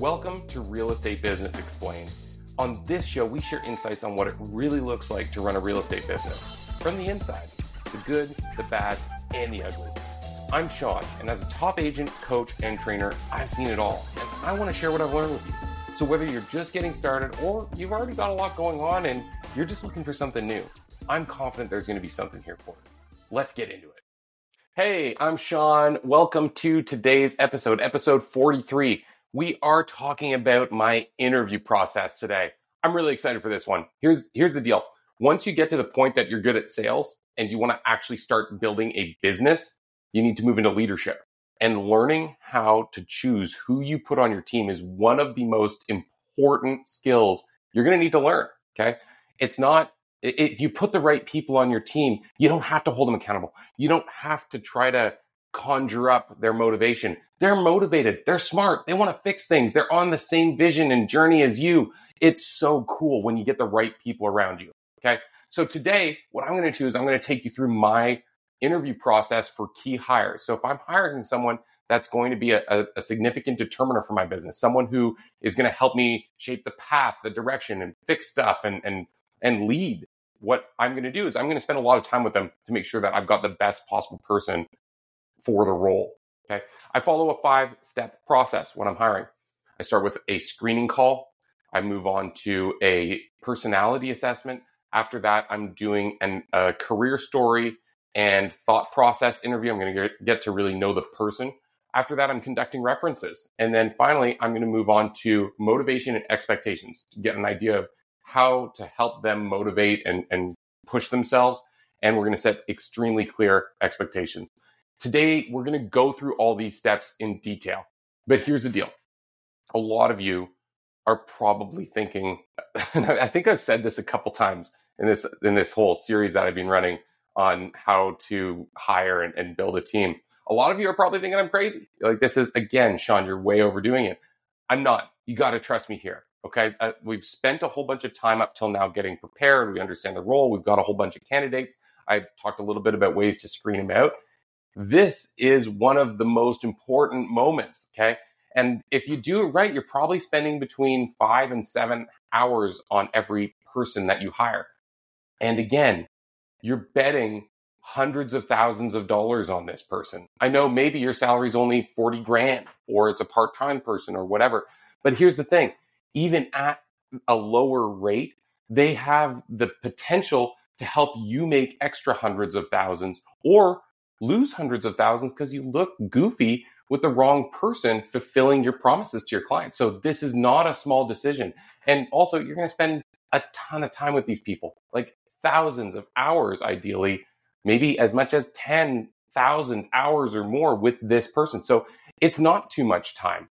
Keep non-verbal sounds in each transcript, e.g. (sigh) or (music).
Welcome to Real Estate Business Explained. On this show, we share insights on what it really looks like to run a real estate business from the inside the good, the bad, and the ugly. I'm Sean, and as a top agent, coach, and trainer, I've seen it all, and I want to share what I've learned with you. So, whether you're just getting started or you've already got a lot going on and you're just looking for something new, I'm confident there's going to be something here for you. Let's get into it. Hey, I'm Sean. Welcome to today's episode, episode 43. We are talking about my interview process today. I'm really excited for this one. Here's here's the deal. Once you get to the point that you're good at sales and you want to actually start building a business, you need to move into leadership. And learning how to choose who you put on your team is one of the most important skills you're going to need to learn, okay? It's not if you put the right people on your team, you don't have to hold them accountable. You don't have to try to conjure up their motivation. They're motivated. They're smart. They want to fix things. They're on the same vision and journey as you. It's so cool when you get the right people around you. Okay. So today, what I'm going to do is I'm going to take you through my interview process for key hires. So if I'm hiring someone that's going to be a, a, a significant determiner for my business, someone who is going to help me shape the path, the direction, and fix stuff and, and and lead, what I'm going to do is I'm going to spend a lot of time with them to make sure that I've got the best possible person for the role. Okay. I follow a five step process when I'm hiring. I start with a screening call. I move on to a personality assessment. After that, I'm doing an, a career story and thought process interview. I'm going to get to really know the person. After that, I'm conducting references. And then finally, I'm going to move on to motivation and expectations to get an idea of how to help them motivate and, and push themselves. And we're going to set extremely clear expectations. Today, we're going to go through all these steps in detail. But here's the deal a lot of you are probably thinking, I think I've said this a couple times in this in this whole series that I've been running on how to hire and, and build a team. A lot of you are probably thinking I'm crazy. like, this is again, Sean, you're way overdoing it. I'm not. You got to trust me here. Okay. Uh, we've spent a whole bunch of time up till now getting prepared. We understand the role. We've got a whole bunch of candidates. I talked a little bit about ways to screen them out. This is one of the most important moments. Okay. And if you do it right, you're probably spending between five and seven hours on every person that you hire. And again, you're betting hundreds of thousands of dollars on this person. I know maybe your salary is only 40 grand or it's a part time person or whatever. But here's the thing even at a lower rate, they have the potential to help you make extra hundreds of thousands or lose hundreds of thousands because you look goofy with the wrong person fulfilling your promises to your clients. So this is not a small decision. And also you're going to spend a ton of time with these people, like thousands of hours ideally, maybe as much as 10,000 hours or more with this person. So it's not too much time.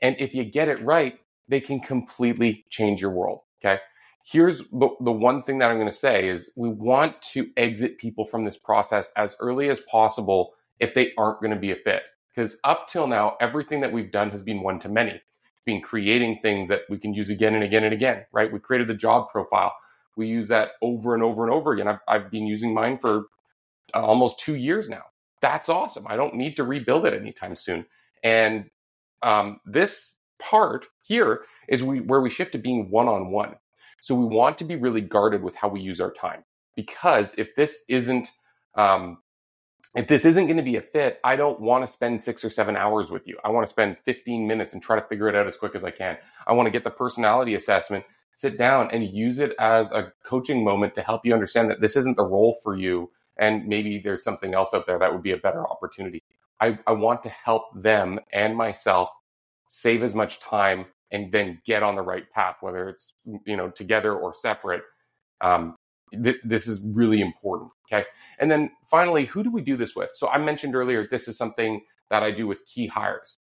And if you get it right, they can completely change your world. Okay. Here's the, the one thing that I'm going to say is we want to exit people from this process as early as possible if they aren't going to be a fit. Because up till now, everything that we've done has been one to many, been creating things that we can use again and again and again, right? We created the job profile. We use that over and over and over again. I've, I've been using mine for uh, almost two years now. That's awesome. I don't need to rebuild it anytime soon. And um, this part here is we, where we shift to being one on one. So we want to be really guarded with how we use our time because if this isn't um, if this isn't going to be a fit, I don't want to spend six or seven hours with you. I want to spend 15 minutes and try to figure it out as quick as I can. I want to get the personality assessment, sit down and use it as a coaching moment to help you understand that this isn't the role for you. And maybe there's something else out there that would be a better opportunity. I, I want to help them and myself save as much time and then get on the right path, whether it's you know together or separate. Um, th- this is really important. Okay, and then finally, who do we do this with? So I mentioned earlier, this is something that I do with key hires.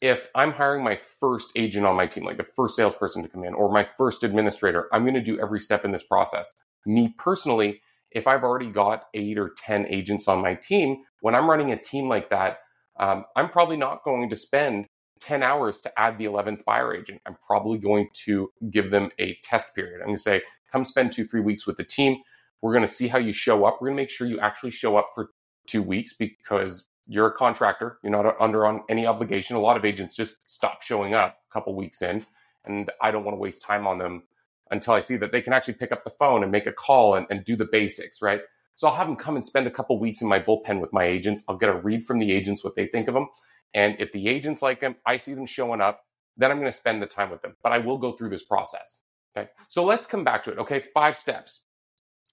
If I'm hiring my first agent on my team, like the first salesperson to come in, or my first administrator, I'm going to do every step in this process. Me personally, if I've already got eight or 10 agents on my team, when I'm running a team like that, um, I'm probably not going to spend 10 hours to add the 11th buyer agent. I'm probably going to give them a test period. I'm going to say, come spend two, three weeks with the team. We're going to see how you show up. We're going to make sure you actually show up for two weeks because you're a contractor, you're not under on any obligation. A lot of agents just stop showing up a couple weeks in, and I don't want to waste time on them until I see that they can actually pick up the phone and make a call and, and do the basics, right? So I'll have them come and spend a couple weeks in my bullpen with my agents. I'll get a read from the agents what they think of them. And if the agents like them, I see them showing up, then I'm going to spend the time with them. But I will go through this process. Okay. So let's come back to it. Okay. Five steps.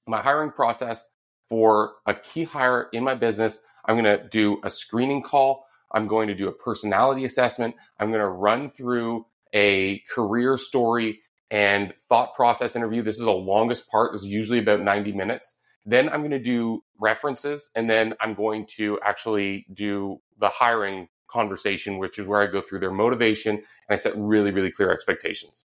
My hiring process for a key hire in my business, I'm going to do a screening call. I'm going to do a personality assessment. I'm going to run through a career story and thought process interview. This is the longest part. This is usually about 90 minutes. Then I'm going to do references and then I'm going to actually do the hiring conversation, which is where I go through their motivation and I set really, really clear expectations.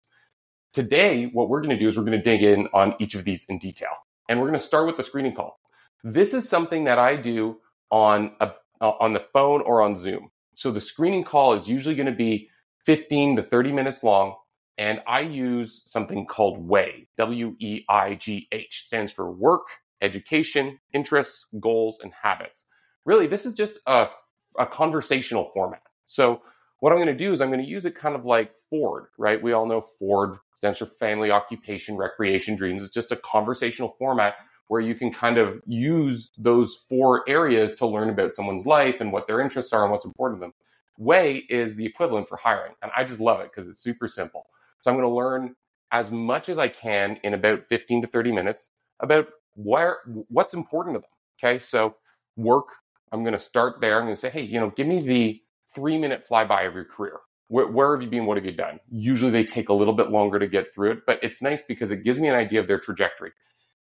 Today, what we're going to do is we're going to dig in on each of these in detail. And we're going to start with the screening call. This is something that I do on a, uh, on the phone or on Zoom. So the screening call is usually going to be 15 to 30 minutes long. And I use something called WEIGH, W E I G H, stands for work, education, interests, goals, and habits. Really, this is just a, a conversational format. So, what I'm going to do is I'm going to use it kind of like Ford, right? We all know Ford stands for family, occupation, recreation, dreams. It's just a conversational format where you can kind of use those four areas to learn about someone's life and what their interests are and what's important to them. WEIGH is the equivalent for hiring. And I just love it because it's super simple. So I'm going to learn as much as I can in about 15 to 30 minutes about where what's important to them. Okay, so work. I'm going to start there. I'm going to say, hey, you know, give me the three minute flyby of your career. Where, where have you been? What have you done? Usually they take a little bit longer to get through it, but it's nice because it gives me an idea of their trajectory.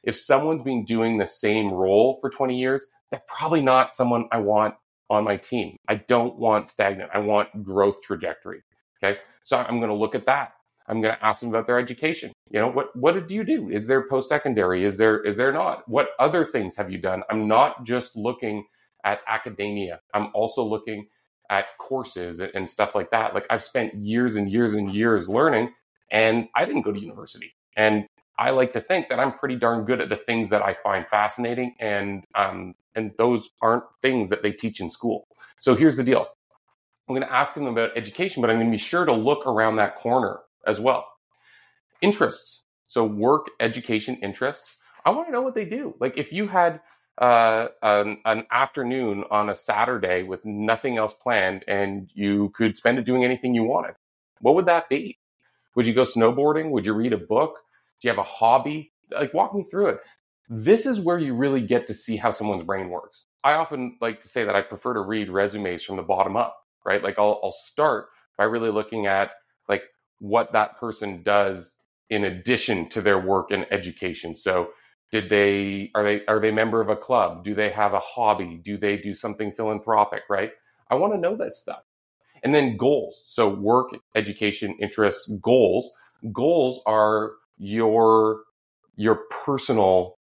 If someone's been doing the same role for 20 years, that's probably not someone I want on my team. I don't want stagnant. I want growth trajectory. Okay. So I'm going to look at that. I'm going to ask them about their education. You know, what what did you do? Is there post secondary? Is there is there not? What other things have you done? I'm not just looking at academia. I'm also looking at courses and stuff like that. Like I've spent years and years and years learning, and I didn't go to university. And I like to think that I'm pretty darn good at the things that I find fascinating, and um, and those aren't things that they teach in school. So here's the deal: I'm going to ask them about education, but I'm going to be sure to look around that corner as well. Interests. So work, education, interests. I want to know what they do. Like if you had uh, an, an, afternoon on a Saturday with nothing else planned and you could spend it doing anything you wanted, what would that be? Would you go snowboarding? Would you read a book? Do you have a hobby? Like walk me through it. This is where you really get to see how someone's brain works. I often like to say that I prefer to read resumes from the bottom up, right? Like I'll, I'll start by really looking at like what that person does in addition to their work and education. So did they are they are they member of a club? Do they have a hobby? Do they do something philanthropic, right? I want to know that stuff. And then goals. So work, education, interests, goals. Goals are your your personal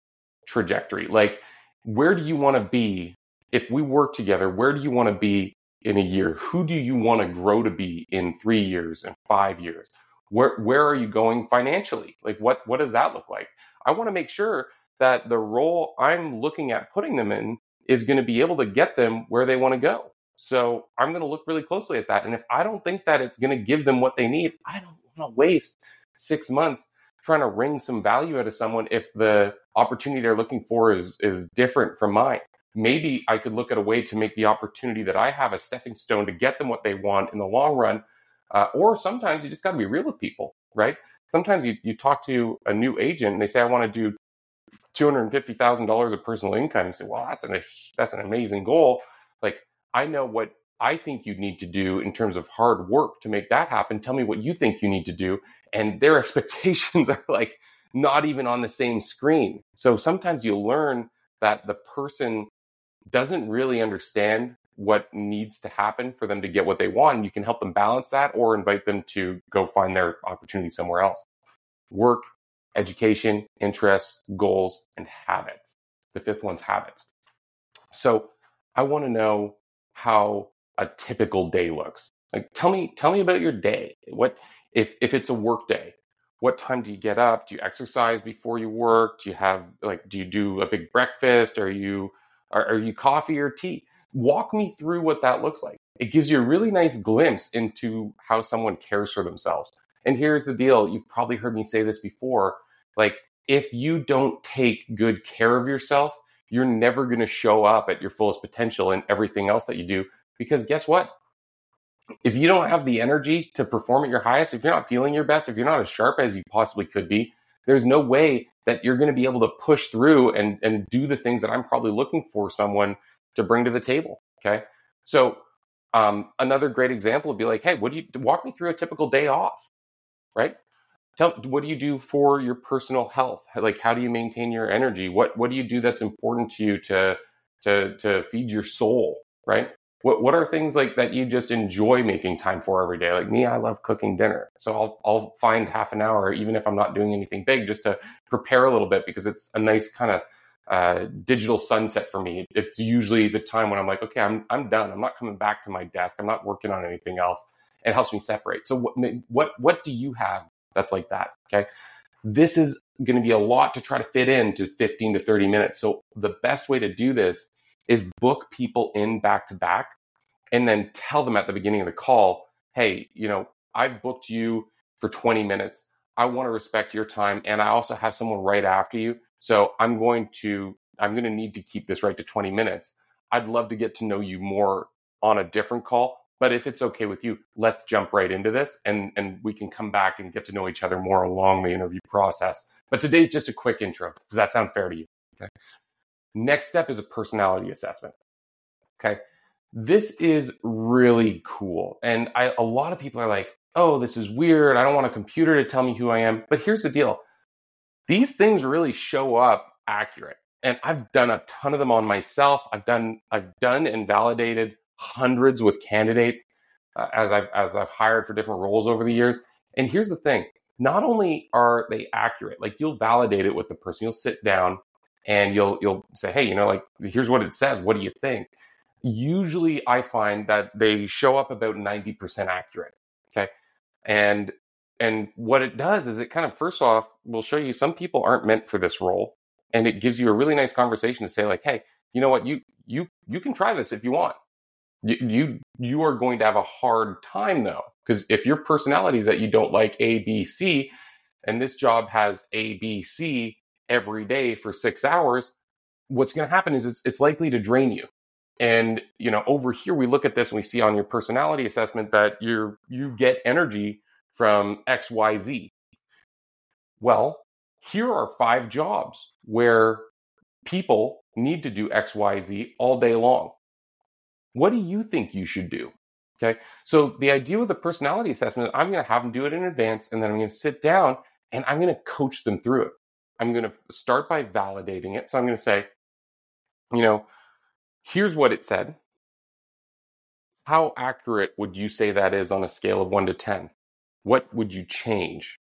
trajectory. Like where do you want to be if we work together? Where do you want to be in a year? Who do you want to grow to be in three years and five years? Where where are you going financially? Like what what does that look like? I want to make sure that the role I'm looking at putting them in is going to be able to get them where they want to go. So I'm going to look really closely at that. And if I don't think that it's going to give them what they need, I don't want to waste six months trying to wring some value out of someone if the opportunity they're looking for is is different from mine maybe I could look at a way to make the opportunity that I have a stepping stone to get them what they want in the long run. Uh, or sometimes you just got to be real with people, right? Sometimes you, you talk to a new agent and they say, I want to do $250,000 of personal income. You say, well, that's an, that's an amazing goal. Like, I know what I think you need to do in terms of hard work to make that happen. Tell me what you think you need to do. And their (laughs) expectations are like not even on the same screen. So sometimes you learn that the person doesn't really understand what needs to happen for them to get what they want. You can help them balance that or invite them to go find their opportunity somewhere else. Work, education, interests, goals, and habits. The fifth one's habits. So I want to know how a typical day looks. Like tell me, tell me about your day. What if if it's a work day? What time do you get up? Do you exercise before you work? Do you have like do you do a big breakfast? Are you are, are you coffee or tea? Walk me through what that looks like. It gives you a really nice glimpse into how someone cares for themselves. And here's the deal you've probably heard me say this before. Like, if you don't take good care of yourself, you're never going to show up at your fullest potential in everything else that you do. Because guess what? If you don't have the energy to perform at your highest, if you're not feeling your best, if you're not as sharp as you possibly could be, there's no way that you're going to be able to push through and, and do the things that I'm probably looking for someone to bring to the table. Okay. So, um, another great example would be like, hey, what do you walk me through a typical day off? Right. Tell what do you do for your personal health? Like, how do you maintain your energy? What what do you do that's important to you to to to feed your soul? Right. What what are things like that you just enjoy making time for every day? Like me, I love cooking dinner, so I'll I'll find half an hour, even if I'm not doing anything big, just to prepare a little bit because it's a nice kind of uh, digital sunset for me. It's usually the time when I'm like, okay, I'm I'm done. I'm not coming back to my desk. I'm not working on anything else. It helps me separate. So what what what do you have that's like that? Okay, this is going to be a lot to try to fit into 15 to 30 minutes. So the best way to do this is book people in back to back and then tell them at the beginning of the call, hey, you know, I've booked you for 20 minutes. I want to respect your time. And I also have someone right after you. So I'm going to, I'm going to need to keep this right to 20 minutes. I'd love to get to know you more on a different call. But if it's okay with you, let's jump right into this and, and we can come back and get to know each other more along the interview process. But today's just a quick intro. Does that sound fair to you? Okay. Next step is a personality assessment. Okay. This is really cool. And I, a lot of people are like, oh, this is weird. I don't want a computer to tell me who I am. But here's the deal these things really show up accurate. And I've done a ton of them on myself. I've done, I've done and validated hundreds with candidates uh, as I've, as I've hired for different roles over the years. And here's the thing. Not only are they accurate, like you'll validate it with the person. You'll sit down and you'll you'll say, hey, you know, like here's what it says. What do you think? Usually, I find that they show up about ninety percent accurate. Okay, and and what it does is it kind of first off will show you some people aren't meant for this role, and it gives you a really nice conversation to say like, hey, you know what, you you you can try this if you want. You you, you are going to have a hard time though, because if your personality is that you don't like A, B, C, and this job has A, B, C, every day for six hours, what's going to happen is it's, it's likely to drain you. And you know, over here we look at this and we see on your personality assessment that you're you get energy from X, Y, Z. Well, here are five jobs where people need to do X, Y, Z all day long. What do you think you should do? Okay. So the idea with the personality assessment, I'm going to have them do it in advance and then I'm going to sit down and I'm going to coach them through it. I'm going to start by validating it. So I'm going to say, you know, here's what it said. How accurate would you say that is on a scale of one to 10? What would you change?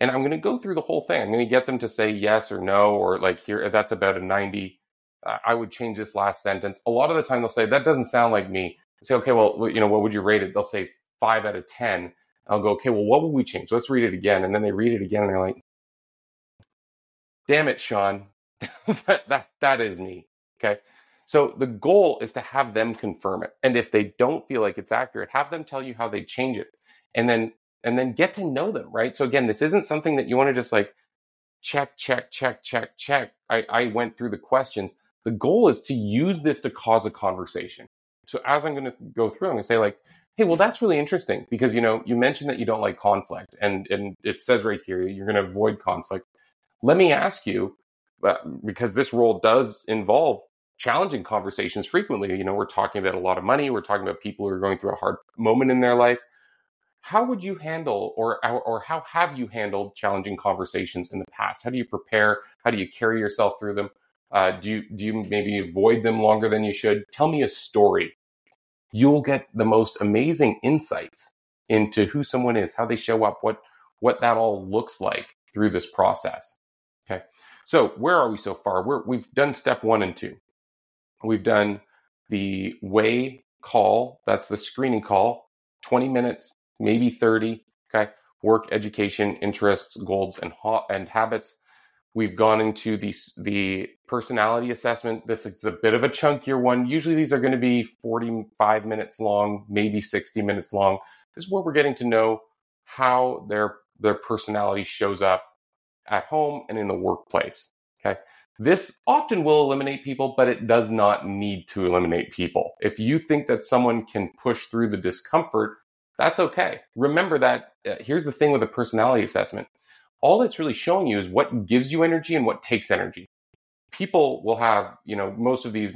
And I'm going to go through the whole thing. I'm going to get them to say yes or no, or like here, that's about a 90. Uh, I would change this last sentence. A lot of the time they'll say, that doesn't sound like me. I say, okay, well, you know, what would you rate it? They'll say five out of 10. I'll go, okay, well, what would we change? Let's read it again. And then they read it again and they're like, damn it, Sean, (laughs) that, that, that is me. Okay. So the goal is to have them confirm it. And if they don't feel like it's accurate, have them tell you how they change it. And then, and then get to know them, right? So again, this isn't something that you want to just like check, check, check, check, check. I, I went through the questions. The goal is to use this to cause a conversation. So as I'm going to go through, I'm going to say like, hey, well, that's really interesting because, you know, you mentioned that you don't like conflict and, and it says right here, you're going to avoid conflict. Let me ask you, uh, because this role does involve challenging conversations frequently. You know, we're talking about a lot of money, we're talking about people who are going through a hard moment in their life. How would you handle, or or how have you handled challenging conversations in the past? How do you prepare? How do you carry yourself through them? Uh, do you do you maybe avoid them longer than you should? Tell me a story. You'll get the most amazing insights into who someone is, how they show up, what what that all looks like through this process. Okay. So where are we so far? We're, we've done step one and two. We've done the WEIGH call. That's the screening call, 20 minutes, maybe 30. Okay. Work, education, interests, goals, and, ha- and habits. We've gone into the, the personality assessment. This is a bit of a chunkier one. Usually these are going to be 45 minutes long, maybe 60 minutes long. This is where we're getting to know how their, their personality shows up at home and in the workplace. Okay. This often will eliminate people, but it does not need to eliminate people. If you think that someone can push through the discomfort, that's okay. Remember that uh, here's the thing with a personality assessment. All it's really showing you is what gives you energy and what takes energy. People will have, you know, most of these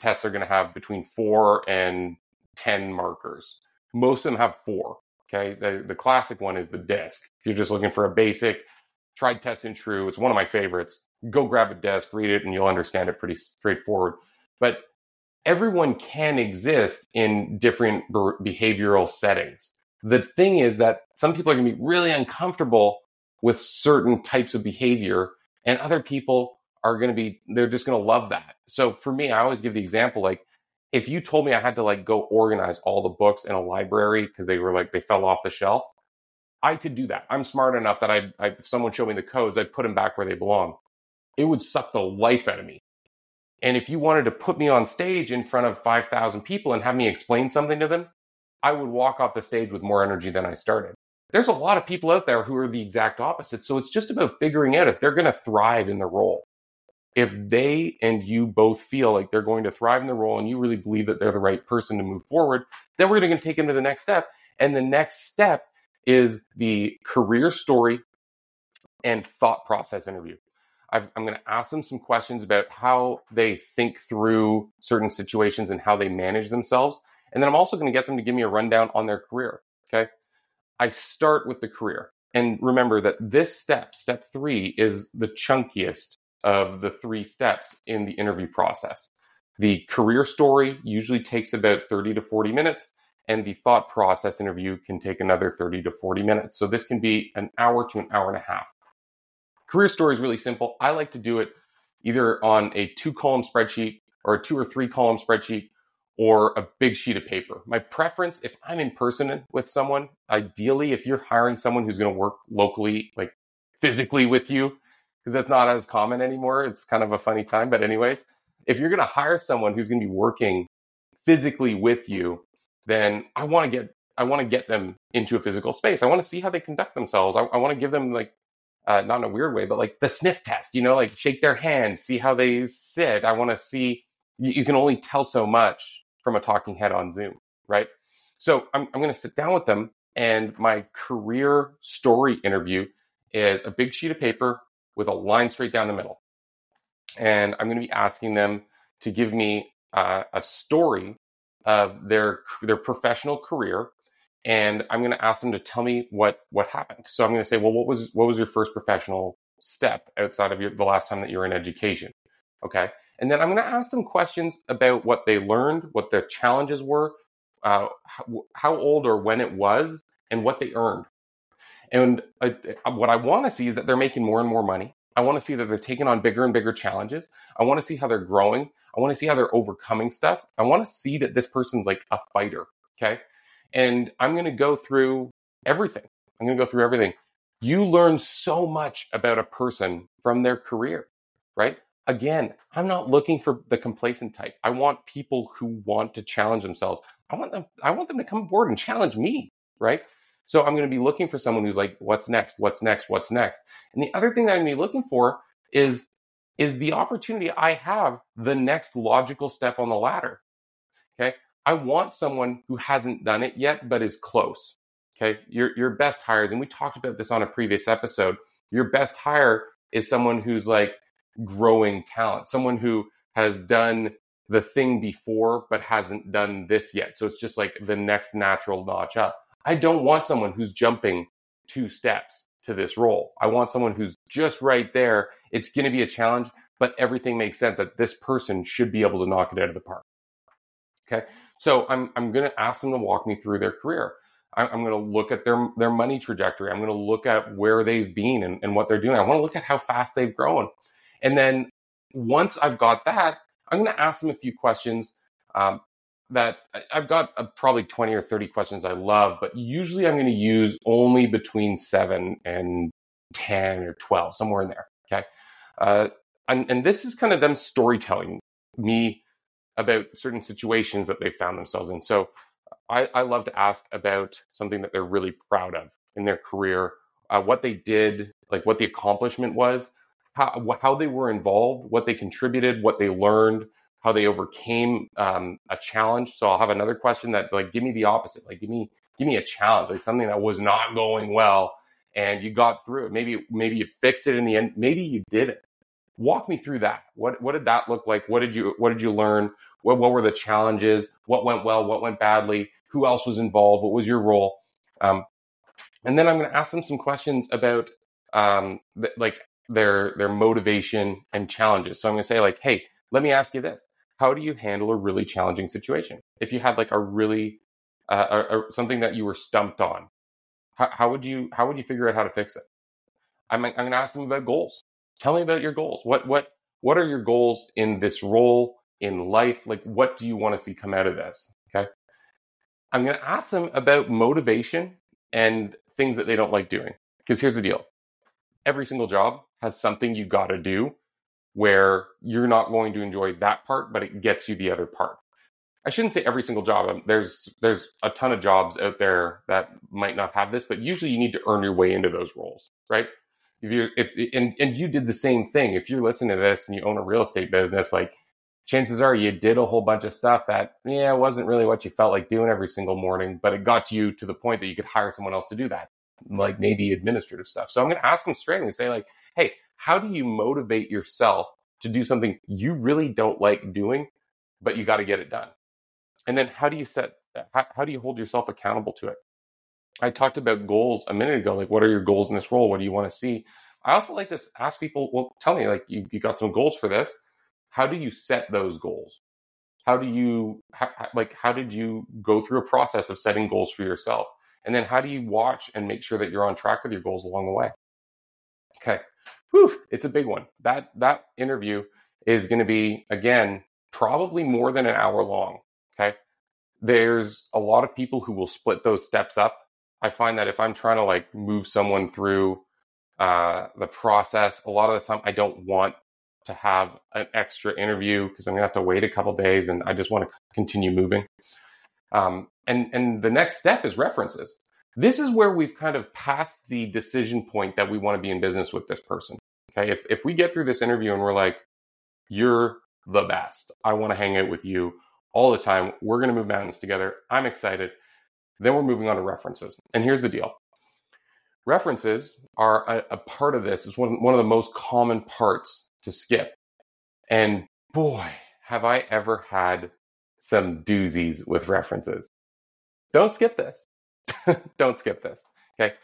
tests are going to have between four and 10 markers. Most of them have four. Okay. The, the classic one is the disc. If you're just looking for a basic, tried, test, and true. It's one of my favorites. Go grab a desk, read it, and you'll understand it pretty straightforward. But everyone can exist in different behavioral settings. The thing is that some people are going to be really uncomfortable with certain types of behavior, and other people are going to be, they're just going to love that. So for me, I always give the example like, if you told me I had to like go organize all the books in a library because they were like, they fell off the shelf, I could do that. I'm smart enough that I, if someone showed me the codes, I'd put them back where they belong. It would suck the life out of me. And if you wanted to put me on stage in front of 5,000 people and have me explain something to them, I would walk off the stage with more energy than I started. There's a lot of people out there who are the exact opposite. So it's just about figuring out if they're going to thrive in the role. If they and you both feel like they're going to thrive in the role and you really believe that they're the right person to move forward, then we're going to take them to the next step. And the next step is the career story and thought process interview. I am going to ask them some questions about how they think through certain situations and how they manage themselves. And then I'm also going to get them to give me a rundown on their career. Okay. I start with the career. And remember that this step, step three, is the chunkiest of the three steps in the interview process. The career story usually takes about 30 to 40 minutes, and the thought process interview can take another 30 to 40 minutes. So this can be an hour to an hour and a half. Career story is really simple. I like to do it either on a two column spreadsheet or a two or three column spreadsheet or a big sheet of paper. My preference, if I'm in person with someone, ideally, if you're hiring someone who's going to work locally, like physically with you, because that's not as common anymore. It's kind of a funny time. But, anyways, if you're going to hire someone who's going to be working physically with you, then I want to get I want to get them into a physical space. I want to see how they conduct themselves. I, I want to give them like uh, not in a weird way, but like the sniff test. You know, like shake their hand, see how they sit. I want to see. You, you can only tell so much from a talking head on Zoom, right? So I'm, I'm going to sit down with them, and my career story interview is a big sheet of paper with a line straight down the middle. And I'm going to be asking them to give me uh, a story of their their professional career, and I'm going to ask them to tell me what what happened. So I'm going to say, well, what was what was your first professional step outside of your, the last time that you were in education? Okay, and then I'm going to ask them questions about what they learned, what their challenges were, uh, how, how, old or when it was, and what they earned. And uh, what I want to see is that they're making more and more money. I want to see that they're taking on bigger and bigger challenges. I want to see how they're growing. I want to see how they're overcoming stuff. I want to see that this person's like a fighter. Okay. And I'm going to go through everything. I'm going to go through everything. You learn so much about a person from their career, right? again, I'm not looking for the complacent type. I want people who want to challenge themselves. I want them, I want them to come aboard and challenge me, right? So I'm going to be looking for someone who's like, what's next? What's next? What's next? And the other thing that I'm going to be looking for is, is the opportunity I have the next logical step on the ladder. Okay. I want someone who hasn't done it yet, but is close. Okay. Your, your best hires, and we talked about this on a previous episode. Your best hire is someone who's like, growing talent, someone who has done the thing before but hasn't done this yet. So it's just like the next natural notch up. I don't want someone who's jumping two steps to this role. I want someone who's just right there. It's going to be a challenge, but everything makes sense that this person should be able to knock it out of the park. Okay. So I'm, I'm going to ask them to walk me through their career. I'm going to look at their, their money trajectory. I'm going to look at where they've been and, and what they're doing. I want to look at how fast they've grown. And then once I've got that, I'm going to ask them a few questions um, that I've got uh, probably 20 or 30 questions I love, but usually I'm going to use only between seven and 10 or 12, somewhere in there. Okay. Uh, and, and this is kind of them storytelling me about certain situations that they found themselves in. So I, I love to ask about something that they're really proud of in their career, uh, what they did, like what the accomplishment was, how, how they were involved, what they contributed, what they learned, how they overcame um, a challenge. So I'll have another question that like give me the opposite, like give me give me a challenge, like something that was not going well and you got through it. Maybe maybe you fixed it in the end. Maybe you did it. Walk me through that. What what did that look like? What did you what did you learn? What what were the challenges? What went well? What went badly? Who else was involved? What was your role? Um, and then I'm going to ask them some questions about um, th- like their their motivation and challenges. So I'm going to say like, hey, let me ask you this: How do you handle a really challenging situation? If you had like a really uh, something that you were stumped on, how, how would you how would you figure out how to fix it? I'm I'm going to ask them about goals. Tell me about your goals. What what what are your goals in this role in life? Like, what do you want to see come out of this? Okay. I'm going to ask them about motivation and things that they don't like doing. Because here's the deal every single job has something you got to do where you're not going to enjoy that part, but it gets you the other part. I shouldn't say every single job. Um, there's there's a ton of jobs out there that might not have this, but usually you need to earn your way into those roles, right? If you if and and you did the same thing. If you're listening to this and you own a real estate business, like chances are you did a whole bunch of stuff that yeah wasn't really what you felt like doing every single morning, but it got you to the point that you could hire someone else to do that, like maybe administrative stuff. So I'm going to ask them straight and say like, hey, how do you motivate yourself to do something you really don't like doing, but you got to get it done? And then how do you set how, how do you hold yourself accountable to it? I talked about goals a minute ago. Like, what are your goals in this role? What do you want to see? I also like to ask people, well, tell me, like, you, you got some goals for this. How do you set those goals? How do you, how, like, how did you go through a process of setting goals for yourself? And then how do you watch and make sure that you're on track with your goals along the way? Okay. Whew, it's a big one. That, that interview is going to be, again, probably more than an hour long. Okay. There's a lot of people who will split those steps up. I find that if I'm trying to like move someone through uh, the process, a lot of the time I don't want to have an extra interview because I'm gonna have to wait a couple days, and I just want to continue moving. Um, and and the next step is references. This is where we've kind of passed the decision point that we want to be in business with this person. Okay, if if we get through this interview and we're like, you're the best, I want to hang out with you all the time. We're going to move mountains together. I'm excited. Then we're moving on to references. And here's the deal references are a, a part of this, it's one, one of the most common parts to skip. And boy, have I ever had some doozies with references. Don't skip this. (laughs) Don't skip this. Okay.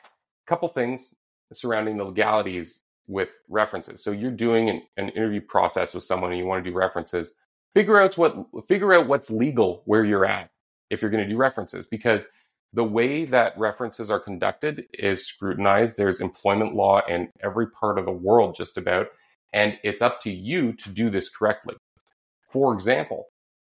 Couple things surrounding the legalities with references. So you're doing an, an interview process with someone and you want to do references figure out what figure out what's legal where you're at if you're going to do references because the way that references are conducted is scrutinized there's employment law in every part of the world just about and it's up to you to do this correctly for example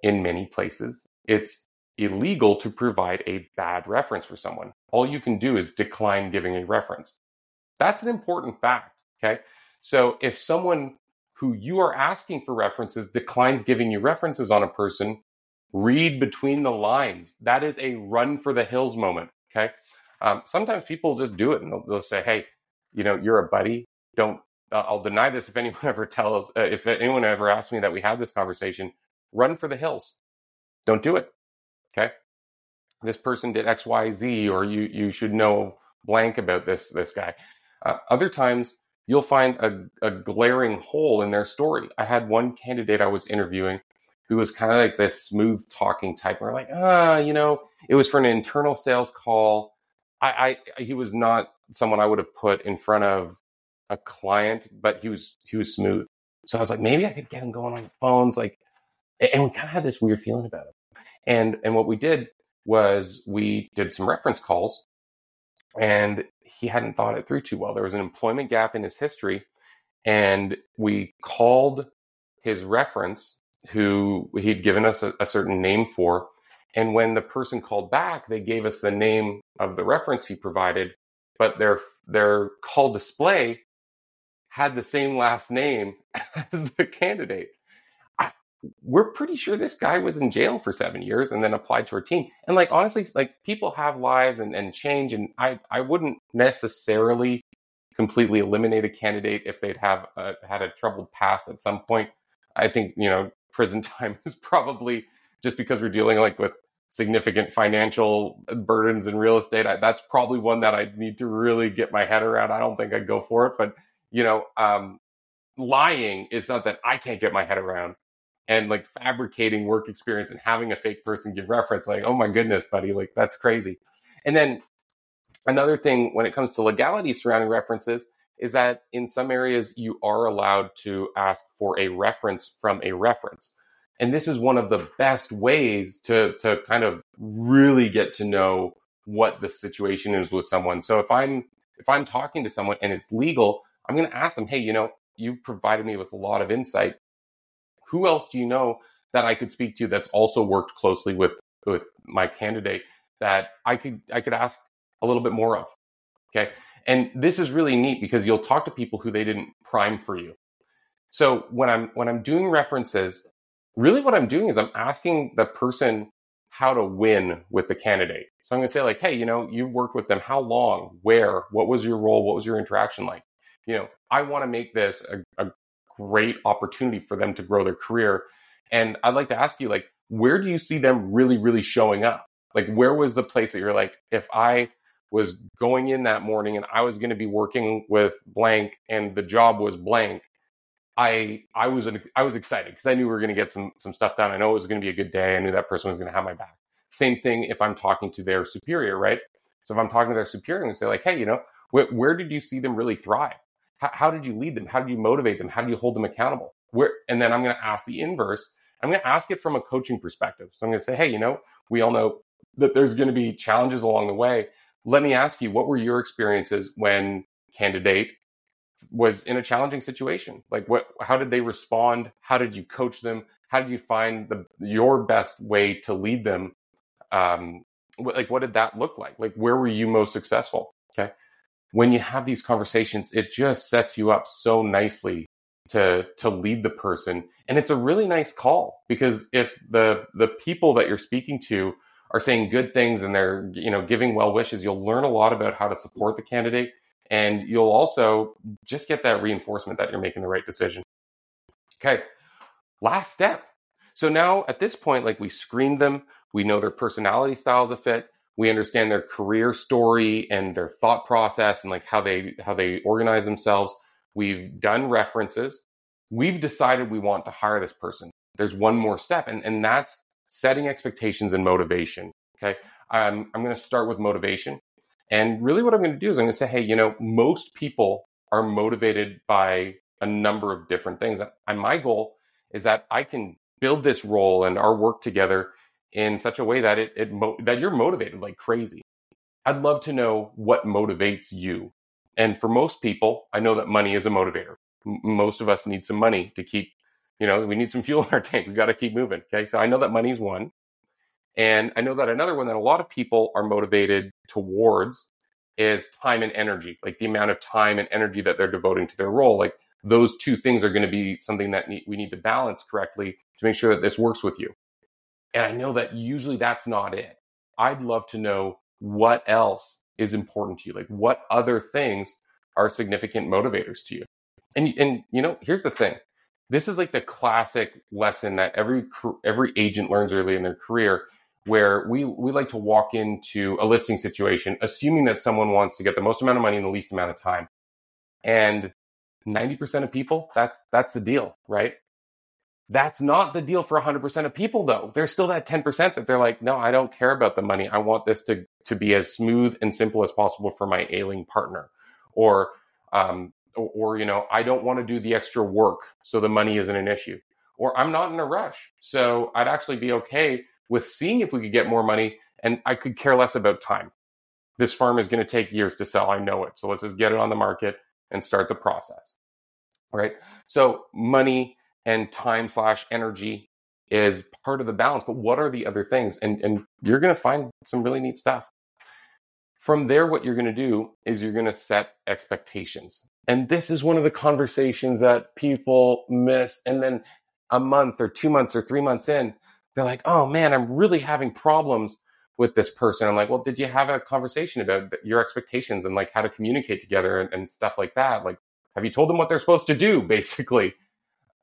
in many places it's illegal to provide a bad reference for someone all you can do is decline giving a reference that's an important fact okay so if someone who you are asking for references declines giving you references on a person, read between the lines. That is a run for the hills moment. Okay. Um, sometimes people just do it and they'll, they'll, say, Hey, you know, you're a buddy. Don't, I'll deny this if anyone (laughs) ever tells, uh, if anyone ever asks me that we had this conversation, run for the hills. Don't do it. Okay. This person did X, Y, Z, or you, you should know blank about this, this guy. Uh, other times you'll find a, a glaring hole in their story. I had one candidate I was interviewing who was kind of like this smooth talking type. We're like, ah, you know, it was for an internal sales call. I, I he was not someone I would have put in front of a client, but he was he was smooth. So I was like, maybe I could get him going on the phones, like, and we kind of had this weird feeling about it. And and what we did was we did some reference calls, and he hadn't thought it through too well. There was an employment gap in his history, and we called his reference, who he'd given us a, a certain name for. And when the person called back, they gave us the name of the reference he provided, but their their call display had the same last name (laughs) as the candidate. I, we're pretty sure this guy was in jail for seven years and then applied to our team. And like honestly, like people have lives and, and change, and I I wouldn't necessarily completely eliminate a candidate if they'd have a, had a troubled past at some point. I think you know prison (laughs) time is probably just because we're dealing like with significant financial burdens in real estate. I, that's probably one that I need to really get my head around. I don't think I'd go for it, but you know, um, lying is something I can't get my head around. And like fabricating work experience and having a fake person give reference, like, oh my goodness, buddy, like that's crazy. And then another thing when it comes to legality surrounding references is that in some areas you are allowed to ask for a reference from a reference. And this is one of the best ways to, to kind of really get to know what the situation is with someone. So if I'm if I'm talking to someone and it's legal, I'm going to ask them, hey, you know, you provided me with a lot of insight. Who else do you know that I could speak to that's also worked closely with with my candidate that I could I could ask a little bit more of? Okay. And this is really neat because you'll talk to people who they didn't prime for you. So when I'm when I'm doing references, really what I'm doing is I'm asking the person how to win with the candidate. So I'm going to say like, hey, you know, you've worked with them how long, where, what was your role, what was your interaction like? You know, I want to make this a, a great opportunity for them to grow their career. And I'd like to ask you, like, where do you see them really, really showing up? Like, where was the place that you're like, if I was going in that morning and I was going to be working with blank and the job was blank, I I was I was excited because I knew we were going to get some some stuff done. I know it was going to be a good day. I knew that person was going to have my back. Same thing if I'm talking to their superior, right? So if I'm talking to their superior and say like, hey, you know, where, where did you see them really thrive? How, how did you lead them? How did you motivate them? How do you hold them accountable? Where, and then I'm going to ask the inverse. I'm going to ask it from a coaching perspective. So I'm going to say, hey, you know, we all know that there's going to be challenges along the way. Let me ask you, what were your experiences when candidate was in a challenging situation? Like what how did they respond? How did you coach them? How did you find the your best way to lead them? Um, like what did that look like? Like where were you most successful? When you have these conversations, it just sets you up so nicely to to lead the person. And it's a really nice call because if the the people that you're speaking to are saying good things and they're you know giving well wishes you'll learn a lot about how to support the candidate. And you'll also just get that reinforcement that you're making the right decision. Okay last step. So now at this point like we screened them. We know their personality styles a fit we understand their career story and their thought process and like how they how they organize themselves. We've done references. We've decided we want to hire this person. There's one more step and, and that's setting expectations and motivation okay? Um, i'm going to start with motivation. And really what i'm going to do is i'm going to say hey you know most people are motivated by a number of different things. And my goal is that i can build this role and our work together in such a way that it, it mo- that you're motivated like crazy. I'd love to know what motivates you. And for most people, I know that money is a motivator. M- most of us need some money to keep, you know, we need some (laughs) fuel in our tank. We got to keep moving. Okay. So I know that money's one. And I know that another one that a lot of people are motivated towards is time and energy, like the amount of time and energy that they're devoting to their role. Like those two things are going to be something that we need to balance correctly to make sure that this works with you. And I know that usually that's not it. I'd love to know what else is important to you. Like what other things are significant motivators to you? And and you know, here's the thing. This is like the classic lesson that every every agent learns early in their career where we we like to walk into a listing situation assuming that someone wants to get the most amount of money in the least amount of time. And 90% of people, that's that's the deal, right? That's not the deal for 100% of people, though. There's still that 10% that they're like, no, I don't care about the money. I want this to, to be as smooth and simple as possible for my ailing partner. Or, um, or, or, you know, I don't want to do the extra work, so the money isn't an issue. Or I'm not in a rush. So I'd actually be okay with seeing if we could get more money and I could care less about time. This farm is going to take years to sell. I know it. So let's just get it on the market and start the process. Right. So money and time slash energy is part of the balance. But what are the other things? And and you're going to find some really neat stuff. From there, what you're going to do is you're going to set expectations. And this is one of the conversations that people miss. And then a month or two months or three months in, they're like, oh man, I'm really having problems with this person. I'm like, well, did you have a conversation about your expectations and like how to communicate together and, and stuff like that? Like, have you told them what they're supposed to do, (laughs) basically?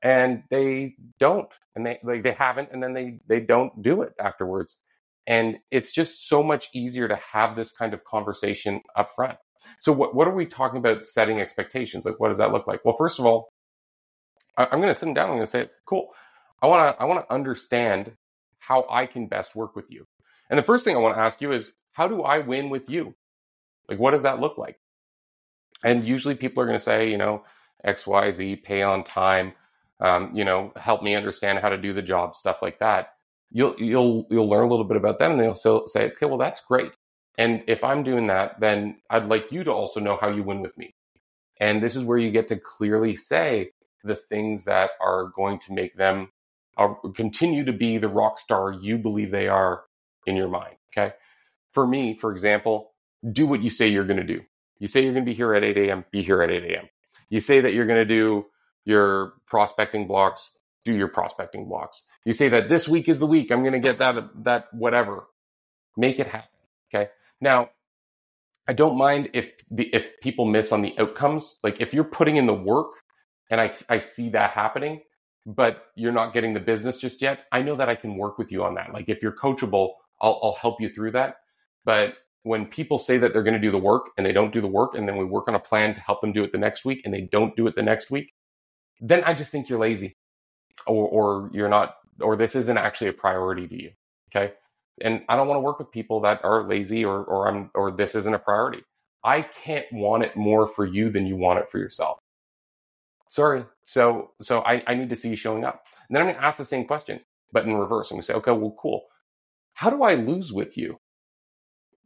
And they don't, and they like they haven't, and then they they don't do it afterwards. And it's just so much easier to have this kind of conversation up front. So what what are we talking about setting expectations? Like what does that look like? Well, first of all, I, am going to sit down. I'm going to say, cool. I want to I want to understand how I can best work with you. And the first thing I want to ask you is, how do I win with you? Like, what does that look like? And usually people are going to say, you know, X, Y, Z, pay on time, um, you know, help me understand how to do the job, stuff like that. You'll you'll you'll learn a little bit about them, and they'll still say, okay, well, that's great. And if I'm doing that, then I'd like you to also know how you win with me. And this is where you get to clearly say the things that are going to make them uh, continue to be the rock star you believe they are in your mind. Okay. For me, for example, do what you say you're going to do. You say you're going to be here at 8 a.m., be here at 8 a.m. You say that you're going to do your prospecting blocks, do your prospecting blocks. You say that this week is the week I'm going to get that, that whatever. Make it happen. Okay. Now, I don't mind if the, if people miss on the outcomes. Like if you're putting in the work and I, I see that happening, but you're not getting the business just yet, I know that I can work with you on that. Like if you're coachable, I'll, I'll help you through that. But when people say that they're going to do the work and they don't do the work, and then we work on a plan to help them do it the next week and they don't do it the next week, then I just think you're lazy or, or you're not, or this isn't actually a priority to you. Okay and I don't want to work with people that are lazy or or I'm or this isn't a priority. I can't want it more for you than you want it for yourself. Sorry. So so I, I need to see you showing up. And then I'm gonna ask the same question, but in reverse. I'm gonna say, okay, well, cool. How do I lose with you?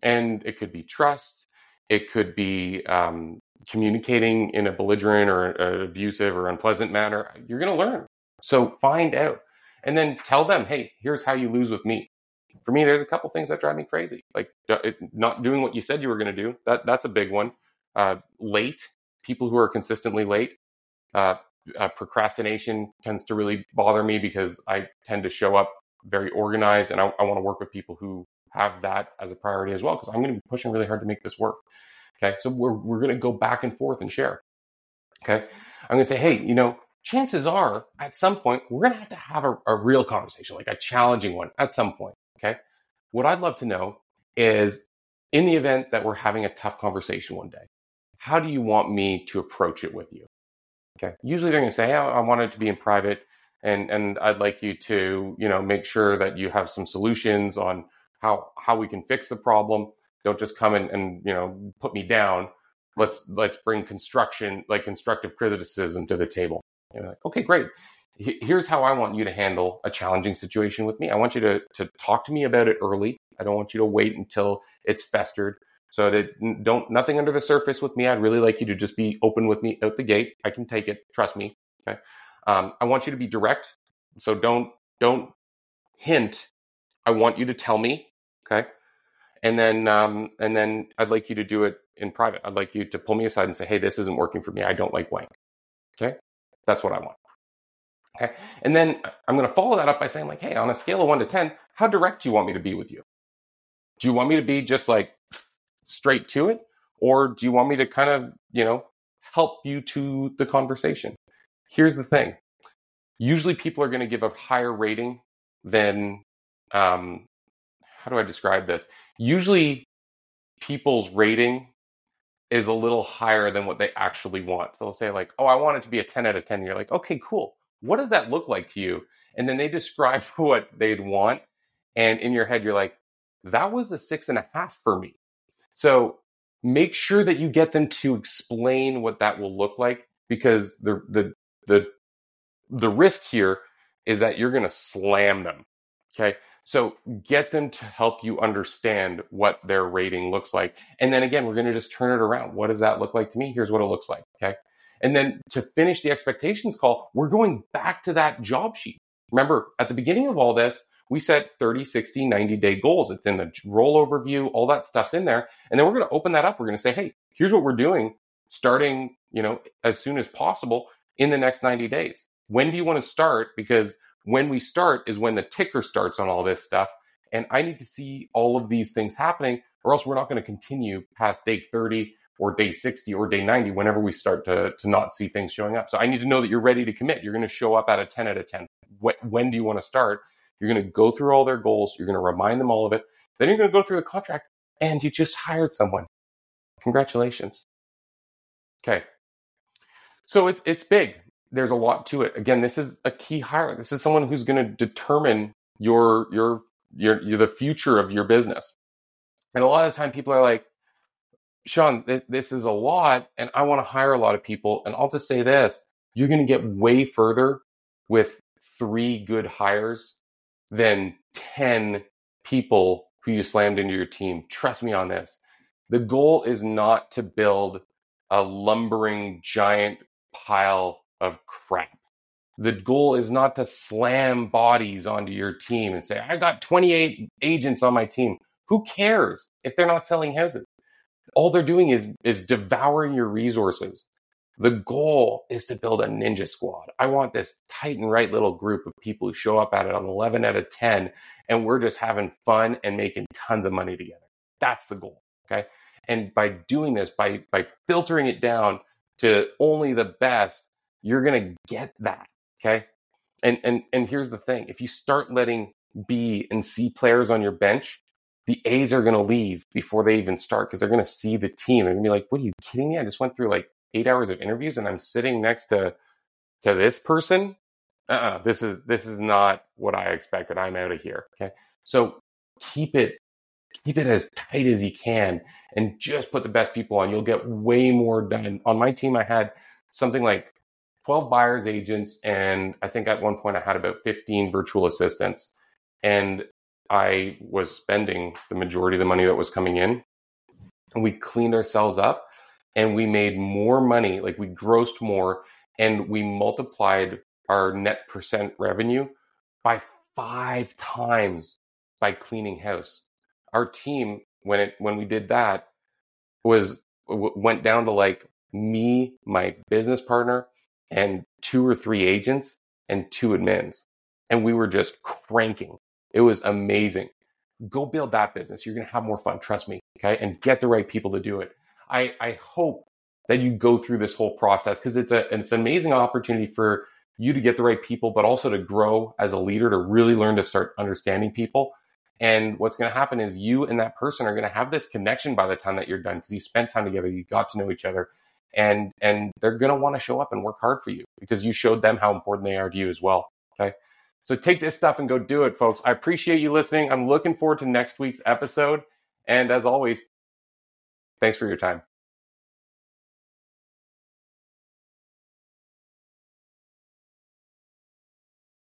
And it could be trust, it could be um, communicating in a belligerent or abusive or unpleasant manner. You're gonna learn. So find out. And then tell them, hey, here's how you lose with me for me, there's a couple things that drive me crazy, like it, not doing what you said you were going to do. That that's a big one. Uh, late people who are consistently late. Uh, uh, procrastination tends to really bother me because I tend to show up very organized, and I, I want to work with people who have that as a priority as well because I'm going to be pushing really hard to make this work. Okay, so we're we're going to go back and forth and share. Okay, I'm going to say, hey, you know, chances are at some point we're going to have to have a, a real conversation, like a challenging one at some point. Okay. What I'd love to know is in the event that we're having a tough conversation one day, how do you want me to approach it with you? Okay. Usually they're going to say, hey, I want it to be in private and, and I'd like you to, you know, make sure that you have some solutions on how, how we can fix the problem. Don't just come and, and, you know, put me down. Let's, let's bring construction, like constructive criticism to the table. like, okay, great here's how I want you to handle a challenging situation with me. I want you to, to talk to me about it early. I don't want you to wait until it's festered. So that don't nothing under the surface with me. I'd really like you to just be open with me out the gate. I can take it. Trust me. Okay. Um, I want you to be direct. So don't don't hint. I want you to tell me. Okay. And then um, and then I'd like you to do it in private. I'd like you to pull me aside and say, "Hey, this isn't working for me. I don't like blank." Okay. That's what I want. Okay. And then I'm going to follow that up by saying, like, hey, on a scale of one to 10, how direct do you want me to be with you? Do you want me to be just like straight to it? Or do you want me to kind of, you know, help you to the conversation? Here's the thing usually people are going to give a higher rating than, um, how do I describe this? Usually people's rating is a little higher than what they actually want. So they'll say, like, oh, I want it to be a 10 out of 10. You're like, okay, cool what does that look like to you? And then they describe (laughs) what they'd want. And in your head, you're like, that was a six and a half for me. So make sure that you get them to explain what that will look like because the, the, the, the risk here is that you're going to slam them. Okay. So get them to help you understand what their rating looks like. And then again, we're going to just turn it around. What does that look like to me? Here's what it looks like. Okay. And then to finish the expectations call, we're going back to that job sheet. Remember, at the beginning of all this, we set 30, 60, 90 day goals. It's in the rollover view, all that stuff's in there. And then we're going to open that up. We're going to say, hey, here's what we're doing starting, you know, as soon as possible in the next 90 days. When do you want to start? Because when we start is when the ticker starts on all this stuff. And I need to see all of these things happening, or else we're not going to continue past day 30 or day 60 or day 90 whenever we start to, to not see things showing up. So I need to know that you're ready to commit. You're going to show up at a 10 out of 10. When do you want to start? You're going to go through all their goals. You're going to remind them all of it. Then you're going to go through the contract and you just hired someone. Congratulations. Okay. So it's, it's big. There's a lot to it. Again, this is a key hire. This is someone who's going to determine your, your, your, your, the future of your business. And a lot of time people are like, Sean, th- this is a lot and I want to hire a lot of people. And I'll just say this, you're going to get way further with three good hires than 10 people who you slammed into your team. Trust me on this. The goal is not to build a lumbering giant pile of crap. The goal is not to slam bodies onto your team and say, I got 28 agents on my team. Who cares if they're not selling houses? All they're doing is, is devouring your resources. The goal is to build a ninja squad. I want this tight and right little group of people who show up at it on 11 out of 10, and we're just having fun and making tons of money together. That's the goal. Okay. And by doing this, by, by filtering it down to only the best, you're going to get that. Okay. And, and, and here's the thing if you start letting B and C players on your bench, the A's are going to leave before they even start because they're going to see the team. They're going to be like, what are you kidding me? I just went through like eight hours of interviews and I'm sitting next to to this person, uh-uh, this is this is not what I expected. I'm out of here. Okay, so keep it keep it as tight as you can and just put the best people on. You'll get way more done. On my team, I had something like 12 buyers agents, and I think at one point I had about 15 virtual assistants, and I was spending the majority of the money that was coming in. And we cleaned ourselves up and we made more money, like we grossed more and we multiplied our net percent revenue by five times by cleaning house. Our team, when it when we did that, was went down to like me, my business partner, and two or three agents and two admins, and we were just cranking. It was amazing. Go build that business. You're gonna have more fun. Trust me. Okay, and get the right people to do it. I, I hope that you go through this whole process because it's a it's an amazing opportunity for you to get the right people, but also to grow as a leader to really learn to start understanding people. And what's going to happen is you and that person are going to have this connection by the time that you're done because you spent time together, you got to know each other, and and they're going to want to show up and work hard for you because you showed them how important they are to you as well. Okay. So take this stuff and go do it, folks. I appreciate you listening. I'm looking forward to next week's episode. And as always, Thanks for your time.